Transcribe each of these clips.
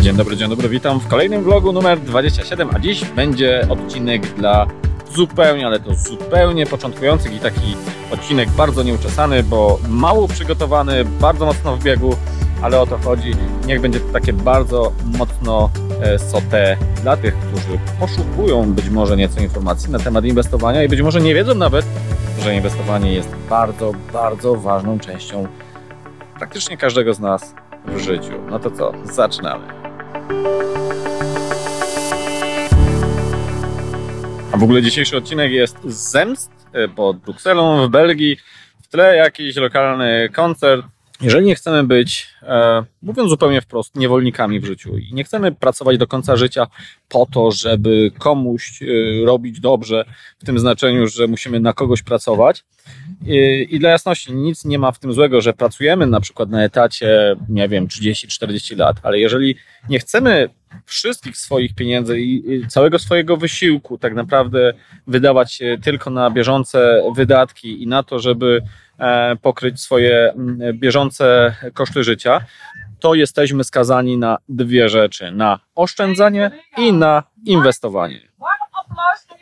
Dzień dobry, dzień dobry, witam w kolejnym vlogu numer 27, a dziś będzie odcinek dla zupełnie, ale to zupełnie początkujących i taki odcinek bardzo nieuczesany, bo mało przygotowany, bardzo mocno w biegu, ale o to chodzi. Niech będzie to takie bardzo mocno e, sote dla tych, którzy poszukują być może nieco informacji na temat inwestowania i być może nie wiedzą nawet, że inwestowanie jest bardzo, bardzo ważną częścią praktycznie każdego z nas w życiu. No to co, zaczynamy. A w ogóle dzisiejszy odcinek jest z zemst e, pod Brukselą w Belgii. W tle jakiś lokalny koncert. Jeżeli nie chcemy być, e, mówiąc zupełnie wprost, niewolnikami w życiu i nie chcemy pracować do końca życia po to, żeby komuś e, robić dobrze, w tym znaczeniu, że musimy na kogoś pracować. I, I dla jasności, nic nie ma w tym złego, że pracujemy na przykład na etacie, nie wiem, 30-40 lat, ale jeżeli nie chcemy wszystkich swoich pieniędzy i całego swojego wysiłku tak naprawdę wydawać tylko na bieżące wydatki i na to, żeby pokryć swoje bieżące koszty życia, to jesteśmy skazani na dwie rzeczy: na oszczędzanie i na inwestowanie.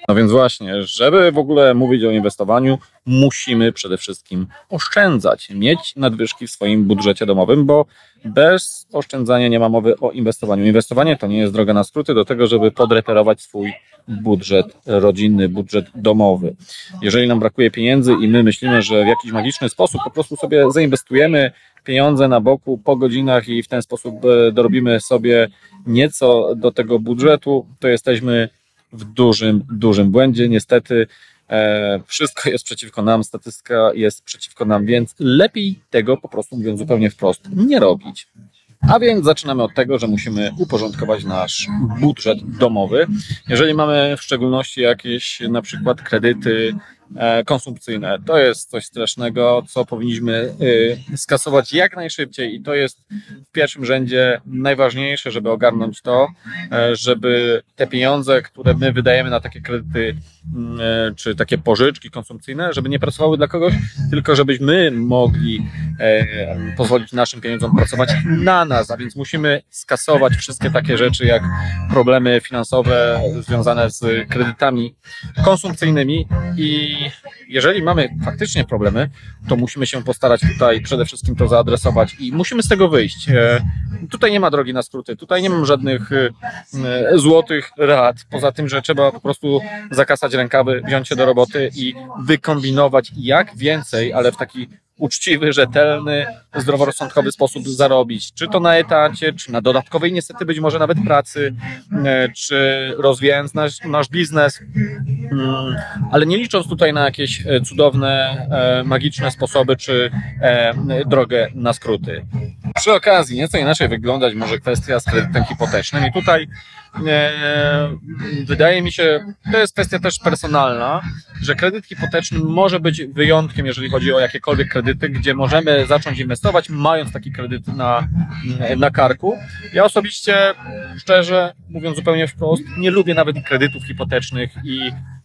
No więc właśnie, żeby w ogóle mówić o inwestowaniu, musimy przede wszystkim oszczędzać, mieć nadwyżki w swoim budżecie domowym, bo bez oszczędzania nie ma mowy o inwestowaniu. Inwestowanie to nie jest droga na skróty do tego, żeby podreperować swój budżet rodzinny, budżet domowy. Jeżeli nam brakuje pieniędzy i my myślimy, że w jakiś magiczny sposób po prostu sobie zainwestujemy pieniądze na boku po godzinach i w ten sposób e, dorobimy sobie nieco do tego budżetu, to jesteśmy w dużym, dużym błędzie. Niestety e, wszystko jest przeciwko nam, statystyka jest przeciwko nam, więc lepiej tego po prostu, mówiąc zupełnie wprost, nie robić. A więc zaczynamy od tego, że musimy uporządkować nasz budżet domowy. Jeżeli mamy w szczególności jakieś na przykład kredyty konsumpcyjne. To jest coś strasznego, co powinniśmy y, skasować jak najszybciej i to jest w pierwszym rzędzie najważniejsze, żeby ogarnąć to, e, żeby te pieniądze, które my wydajemy na takie kredyty mm, e, czy takie pożyczki konsumpcyjne, żeby nie pracowały dla kogoś, tylko żebyśmy mogli pozwolić naszym pieniądzom pracować na nas, a więc musimy skasować wszystkie takie rzeczy jak problemy finansowe związane z kredytami konsumpcyjnymi i jeżeli mamy faktycznie problemy, to musimy się postarać tutaj przede wszystkim to zaadresować i musimy z tego wyjść. E, tutaj nie ma drogi na skróty, tutaj nie mam żadnych e, złotych rad, poza tym, że trzeba po prostu zakasać rękawy, wziąć się do roboty i wykombinować jak więcej, ale w taki uczciwy, rzetelny, zdroworozsądkowy sposób zarobić. Czy to na etacie, czy na dodatkowej niestety być może nawet pracy, e, czy rozwijając nasz, nasz biznes, mm, ale nie licząc tutaj na jakieś cudowne, magiczne sposoby, czy drogę na skróty. Przy okazji nieco inaczej wyglądać może kwestia z kredytem hipotecznym i tutaj wydaje mi się, to jest kwestia też personalna, że kredyt hipoteczny może być wyjątkiem, jeżeli chodzi o jakiekolwiek kredyty, gdzie możemy zacząć inwestować, mając taki kredyt na, na karku. Ja osobiście, szczerze mówiąc zupełnie wprost, nie lubię nawet kredytów hipotecznych i e,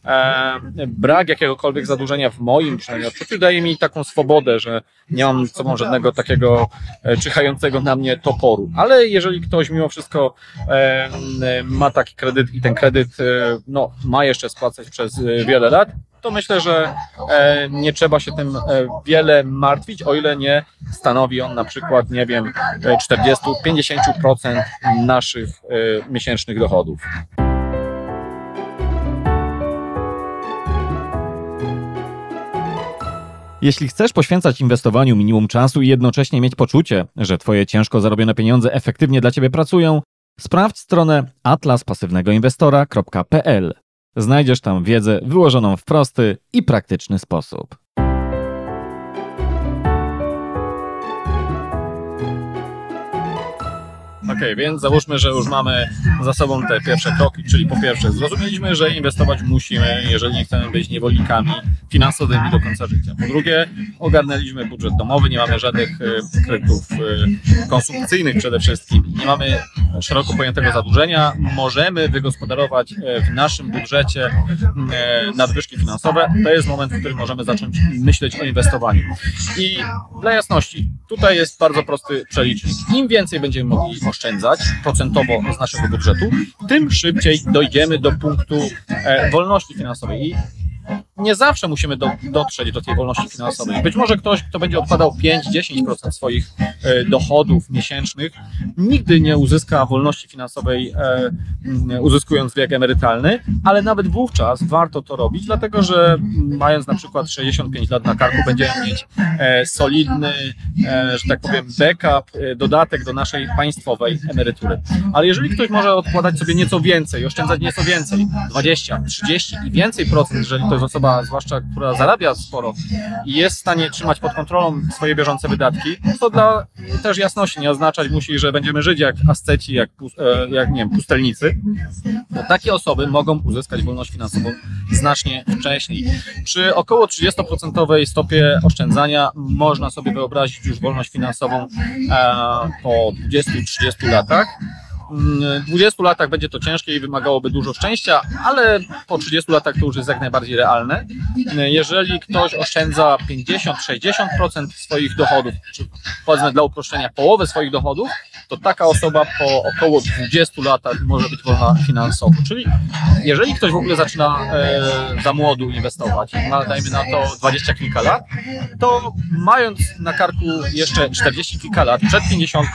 brak jakiegokolwiek zadłużenia w moim przynajmniej odczuciu daje mi taką swobodę, że nie mam sobą żadnego takiego e, czyhającego na mnie toporu. Ale jeżeli ktoś mimo wszystko e, ma taki kredyt i ten kredyt e, no, ma jeszcze spłacać przez e, wiele lat, to myślę, że e, nie trzeba się tym e, wiele martwić, o ile nie stanowi on na przykład, nie wiem, 40-50% naszych e, miesięcznych dochodów. Jeśli chcesz poświęcać inwestowaniu minimum czasu i jednocześnie mieć poczucie, że Twoje ciężko zarobione pieniądze efektywnie dla Ciebie pracują, sprawdź stronę atlaspasywnegoinwestora.pl. Znajdziesz tam wiedzę wyłożoną w prosty i praktyczny sposób. Więc załóżmy, że już mamy za sobą te pierwsze kroki, czyli po pierwsze zrozumieliśmy, że inwestować musimy, jeżeli nie chcemy być niewolnikami finansowymi do końca życia. Po drugie, ogarnęliśmy budżet domowy, nie mamy żadnych e, kredytów e, konsumpcyjnych przede wszystkim, nie mamy szeroko pojętego zadłużenia, możemy wygospodarować e, w naszym budżecie nadwyżki finansowe. To jest moment, w którym możemy zacząć myśleć o inwestowaniu. I dla jasności, tutaj jest bardzo prosty przelicznik. Im więcej będziemy mogli oszczędzać procentowo z naszego budżetu, tym szybciej dojdziemy do punktu e, wolności finansowej. I nie zawsze musimy do, dotrzeć do tej wolności finansowej. Być może ktoś, kto będzie odkładał 5-10% swoich e, dochodów miesięcznych, nigdy nie uzyska wolności finansowej, e, uzyskując wiek emerytalny, ale nawet wówczas warto to robić, dlatego że mając na przykład 65 lat na karku, będziemy mieć e, solidny, że tak powiem, backup, dodatek do naszej państwowej emerytury. Ale jeżeli ktoś może odkładać sobie nieco więcej, oszczędzać nieco więcej, 20, 30 i więcej procent, jeżeli to jest osoba osoba, zwłaszcza która zarabia sporo i jest w stanie trzymać pod kontrolą swoje bieżące wydatki, to dla też jasności nie oznaczać musi, że będziemy żyć jak asceci, jak, e, jak nie wiem, pustelnicy, bo takie osoby mogą uzyskać wolność finansową znacznie wcześniej. Przy około 30% stopie oszczędzania można sobie wyobrazić już wolność finansową e, po 20-30 latach. 20 latach będzie to ciężkie i wymagałoby dużo szczęścia, ale po 30 latach to już jest jak najbardziej realne. Jeżeli ktoś oszczędza 50-60% swoich dochodów, czy powiedzmy dla uproszczenia połowę swoich dochodów, to taka osoba po około 20 latach może być wolna finansowo. Czyli jeżeli ktoś w ogóle zaczyna e, za młodu inwestować, ma dajmy na to 20 kilka lat, to mając na karku jeszcze 40 kilka lat, przed 50,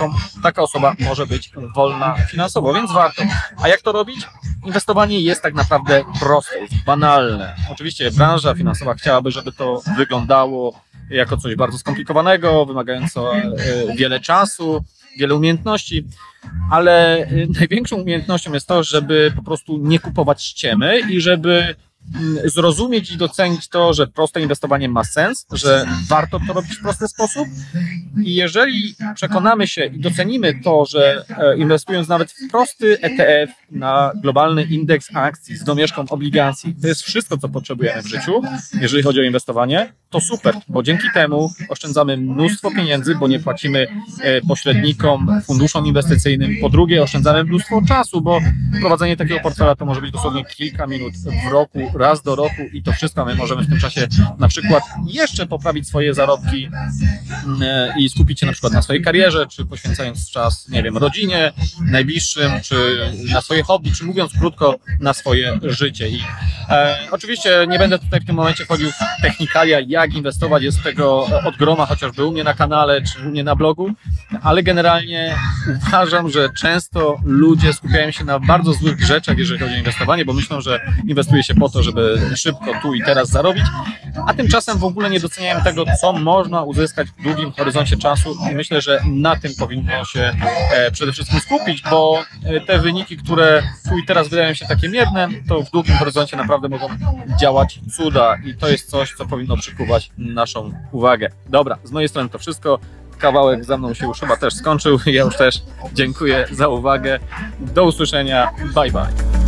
taka osoba może być wolna finansowo, więc warto. A jak to robić? Inwestowanie jest tak naprawdę proste, banalne. Oczywiście branża finansowa chciałaby, żeby to wyglądało jako coś bardzo skomplikowanego, wymagająco e, wiele czasu, wiele umiejętności, ale e, największą umiejętnością jest to, żeby po prostu nie kupować ściemy i żeby Mm, zrozumieć i docenić to, że proste inwestowanie ma sens, że warto to robić w prosty sposób. I jeżeli przekonamy się i docenimy to, że e, inwestując nawet w prosty ETF na globalny indeks akcji z domieszką obligacji, to jest wszystko, co potrzebujemy w życiu, jeżeli chodzi o inwestowanie, to super, bo dzięki temu oszczędzamy mnóstwo pieniędzy, bo nie płacimy e, pośrednikom, funduszom inwestycyjnym. Po drugie, oszczędzamy mnóstwo czasu, bo prowadzenie takiego portfela to może być dosłownie kilka minut w roku, raz do roku i to wszystko my możemy w tym czasie na przykład jeszcze poprawić swoje zarobki mm, e, i skupić się na przykład na swojej karierze, czy poświęcając czas, nie wiem, rodzinie, najbliższym, czy na swoje hobby, czy mówiąc krótko, na swoje życie. I e, oczywiście nie będę tutaj w tym momencie chodził w technikalia, jak inwestować, jest tego od groma, chociażby u mnie na kanale, czy u mnie na blogu, ale generalnie uważam, że często ludzie skupiają się na bardzo złych rzeczach, jeżeli chodzi o inwestowanie, bo myślą, że inwestuje się po to, żeby szybko tu i teraz zarobić, a tymczasem w ogóle nie doceniają tego, co można uzyskać w długim horyzoncie czasu i myślę, że na tym powinno się e, przede wszystkim skupić, bo e, te wyniki, które tu i teraz wydają się takie mierne, to w długim horyzoncie naprawdę mogą działać cuda i to jest coś, co powinno przykuwać naszą uwagę. Dobra, z mojej strony to wszystko kawałek za mną się już chyba też skończył. Ja już też dziękuję za uwagę. Do usłyszenia. Bye bye.